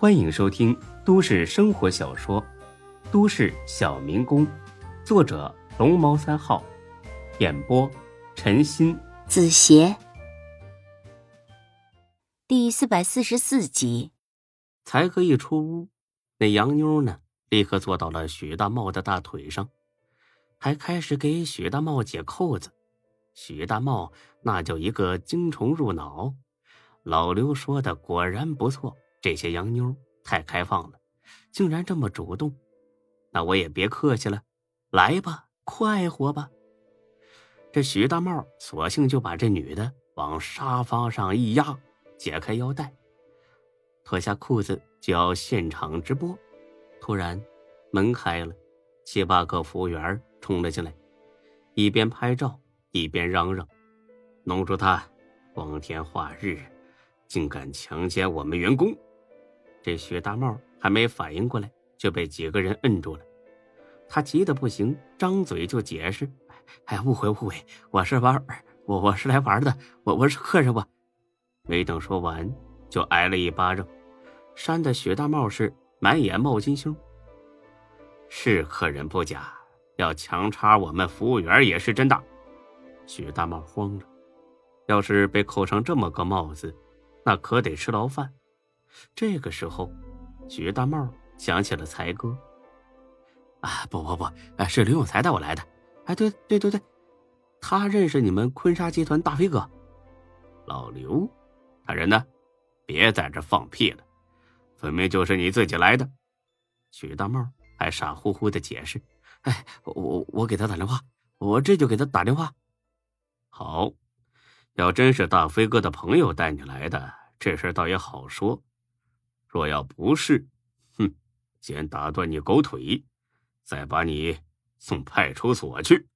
欢迎收听都市生活小说《都市小民工》，作者龙猫三号，演播陈鑫、子邪，第四百四十四集。才哥一出屋，那洋妞呢，立刻坐到了许大茂的大腿上，还开始给许大茂解扣子。许大茂那叫一个精虫入脑。老刘说的果然不错，这些洋妞太开放了，竟然这么主动。那我也别客气了，来吧，快活吧。这徐大茂索性就把这女的往沙发上一压，解开腰带，脱下裤子就要现场直播。突然，门开了，七八个服务员冲了进来，一边拍照一边嚷嚷：“弄住他！光天化日！”竟敢强奸我们员工！这薛大茂还没反应过来，就被几个人摁住了。他急得不行，张嘴就解释：“哎，误会误会，我是玩，我我是来玩的，我我是客人。”我没等说完，就挨了一巴掌，扇的薛大茂是满眼冒金星。是客人不假，要强插我们服务员也是真的。许大茂慌了，要是被扣上这么个帽子。那可得吃牢饭。这个时候，许大茂想起了才哥。啊，不不不，是刘永才带我来的。哎，对对对对，他认识你们坤沙集团大飞哥。老刘，他人呢？别在这放屁了，分明就是你自己来的。许大茂还傻乎乎的解释：“哎，我我给他打电话，我这就给他打电话。”好。要真是大飞哥的朋友带你来的，这事倒也好说；若要不是，哼，先打断你狗腿，再把你送派出所去。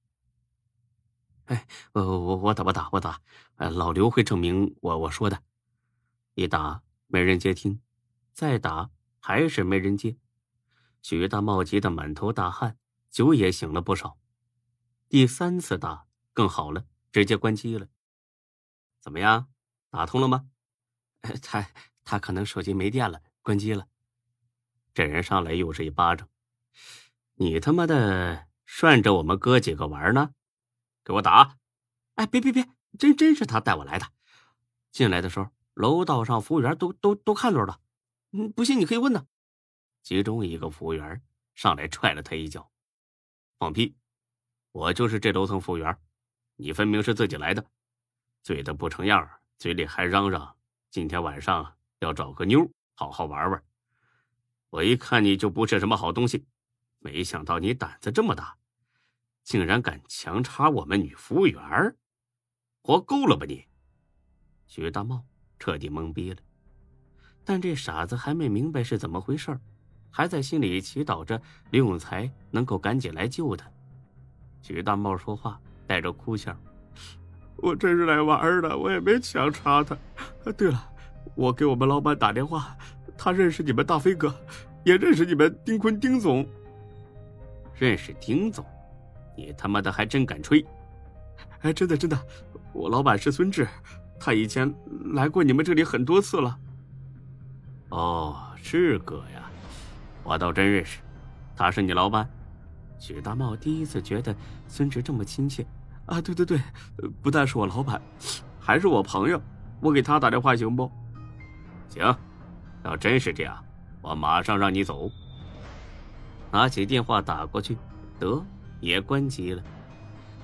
哎，我我我打我打？我打。老刘会证明我我说的。一打没人接听，再打还是没人接。许大茂急得满头大汗，酒也醒了不少。第三次打更好了，直接关机了。怎么样，打通了吗？他他可能手机没电了，关机了。这人上来又是一巴掌，你他妈的涮着我们哥几个玩呢？给我打！哎，别别别，真真是他带我来的。进来的时候，楼道上服务员都都都看着了。嗯，不信你可以问呢。其中一个服务员上来踹了他一脚，放屁！我就是这楼层服务员，你分明是自己来的。醉得不成样嘴里还嚷嚷今天晚上要找个妞好好玩玩。我一看你就不是什么好东西，没想到你胆子这么大，竟然敢强插我们女服务员活够了吧你！徐大茂彻底懵逼了，但这傻子还没明白是怎么回事还在心里祈祷着刘永才能够赶紧来救他。徐大茂说话带着哭腔。我真是来玩的，我也没强插他。对了，我给我们老板打电话，他认识你们大飞哥，也认识你们丁坤丁总。认识丁总？你他妈的还真敢吹！哎，真的真的，我老板是孙志，他以前来过你们这里很多次了。哦，志哥呀，我倒真认识，他是你老板。许大茂第一次觉得孙志这么亲切。啊，对对对，不但是我老板，还是我朋友，我给他打电话行不？行，要真是这样，我马上让你走。拿起电话打过去，得也关机了。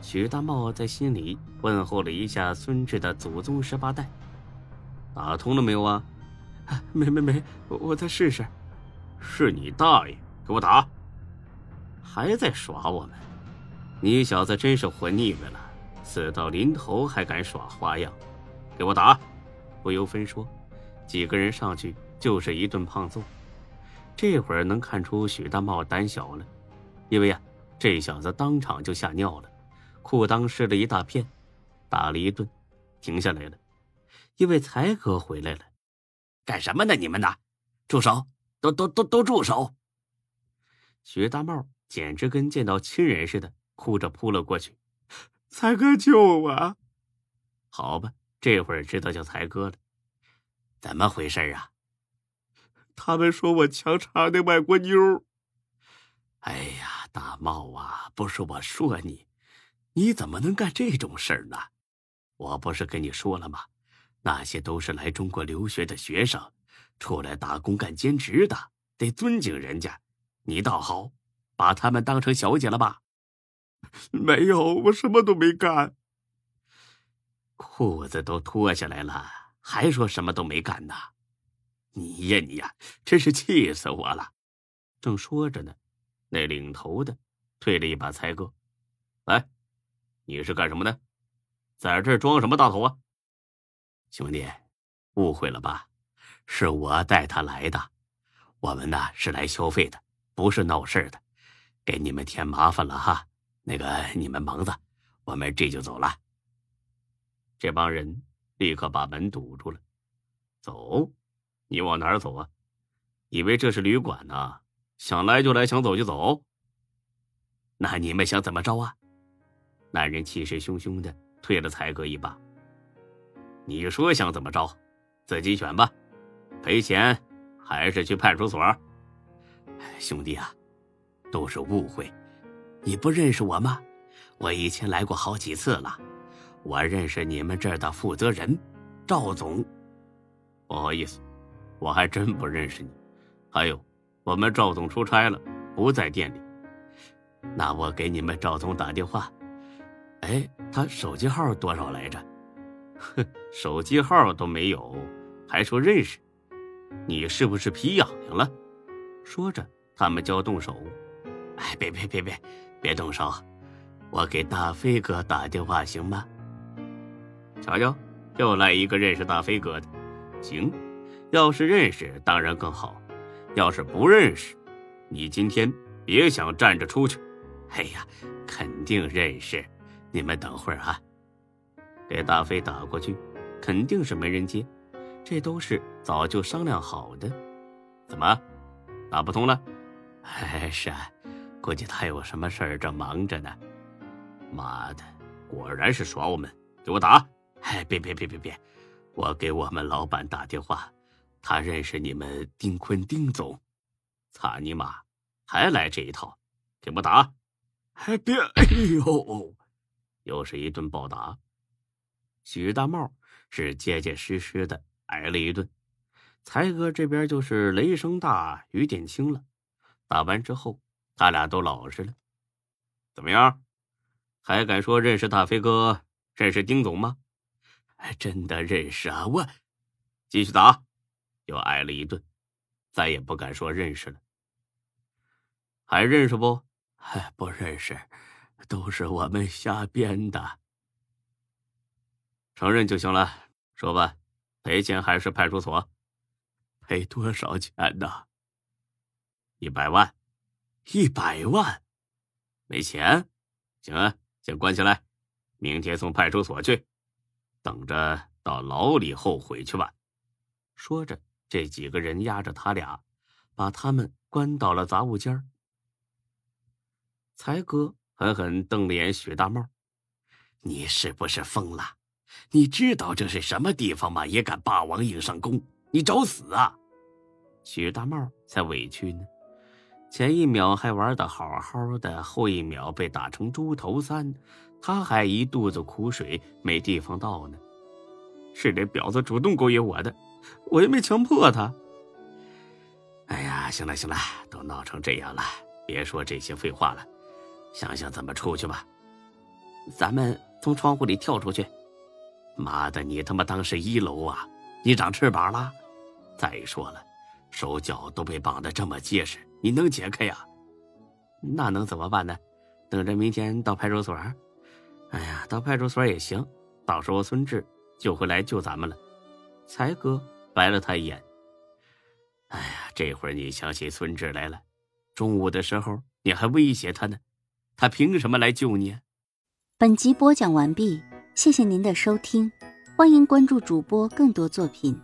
许大茂在心里问候了一下孙志的祖宗十八代，打通了没有啊？没没没，我再试试。是你大爷，给我打！还在耍我们？你小子真是混腻歪了，死到临头还敢耍花样，给我打！不由分说，几个人上去就是一顿胖揍。这会儿能看出许大茂胆小了，因为呀，这小子当场就吓尿了，裤裆湿了一大片。打了一顿，停下来了，因为才哥回来了。干什么呢？你们呢？住手！都都都都住手！许大茂简直跟见到亲人似的。哭着扑了过去，才哥救我！好吧，这会儿知道叫才哥了。怎么回事啊？他们说我强插那外国妞。哎呀，大茂啊，不是我说你，你怎么能干这种事儿呢？我不是跟你说了吗？那些都是来中国留学的学生，出来打工干兼职的，得尊敬人家。你倒好，把他们当成小姐了吧？没有，我什么都没干。裤子都脱下来了，还说什么都没干呢？你呀你呀，真是气死我了！正说着呢，那领头的推了一把才哥，来，你是干什么的？在这装什么大头啊？兄弟，误会了吧？是我带他来的，我们呢是来消费的，不是闹事的，给你们添麻烦了哈。那个你们忙着，我们这就走了。这帮人立刻把门堵住了，走。你往哪儿走啊？以为这是旅馆呢？想来就来，想走就走。那你们想怎么着啊？男人气势汹汹的推了才哥一把。你说想怎么着，自己选吧。赔钱还是去派出所？兄弟啊，都是误会。你不认识我吗？我以前来过好几次了。我认识你们这儿的负责人，赵总。不好意思。我还真不认识你，还有，我们赵总出差了，不在店里。那我给你们赵总打电话。哎，他手机号多少来着？哼，手机号都没有，还说认识？你是不是皮痒痒了？说着，他们就要动手。哎，别别别别，别动手！我给大飞哥打电话行吗？瞧瞧，又来一个认识大飞哥的，行。要是认识，当然更好；要是不认识，你今天别想站着出去。哎呀，肯定认识。你们等会儿啊，给大飞打过去，肯定是没人接。这都是早就商量好的。怎么，打不通了？哎，是啊，估计他有什么事儿正忙着呢。妈的，果然是耍我们！给我打！哎，别别别别别，我给我们老板打电话。他认识你们丁坤丁总，操你妈！还来这一套，给我打！哎别！哎呦，又是一顿暴打。许大茂是结结实实的挨了一顿，才哥这边就是雷声大雨点轻了。打完之后，他俩都老实了。怎么样？还敢说认识大飞哥、认识丁总吗？真的认识啊！我继续打。又挨了一顿，再也不敢说认识了。还认识不？哎，不认识，都是我们瞎编的。承认就行了。说吧，赔钱还是派出所？赔多少钱呢？一百万。一百万？没钱？行啊，先关起来，明天送派出所去，等着到牢里后悔去吧。说着。这几个人压着他俩，把他们关到了杂物间。才哥狠狠瞪了眼许大茂：“你是不是疯了？你知道这是什么地方吗？也敢霸王硬上弓？你找死啊！”许大茂才委屈呢，前一秒还玩的好好的，后一秒被打成猪头三，他还一肚子苦水没地方倒呢。是这婊子主动勾引我的。我又没强迫她。哎呀，行了行了，都闹成这样了，别说这些废话了，想想怎么出去吧。咱们从窗户里跳出去。妈的，你他妈当是一楼啊？你长翅膀了？再说了，手脚都被绑得这么结实，你能解开呀？那能怎么办呢？等着明天到派出所。哎呀，到派出所也行，到时候孙志就会来救咱们了。才哥白了他一眼。哎呀，这会儿你想起孙志来了？中午的时候你还威胁他呢，他凭什么来救你？本集播讲完毕，谢谢您的收听，欢迎关注主播更多作品。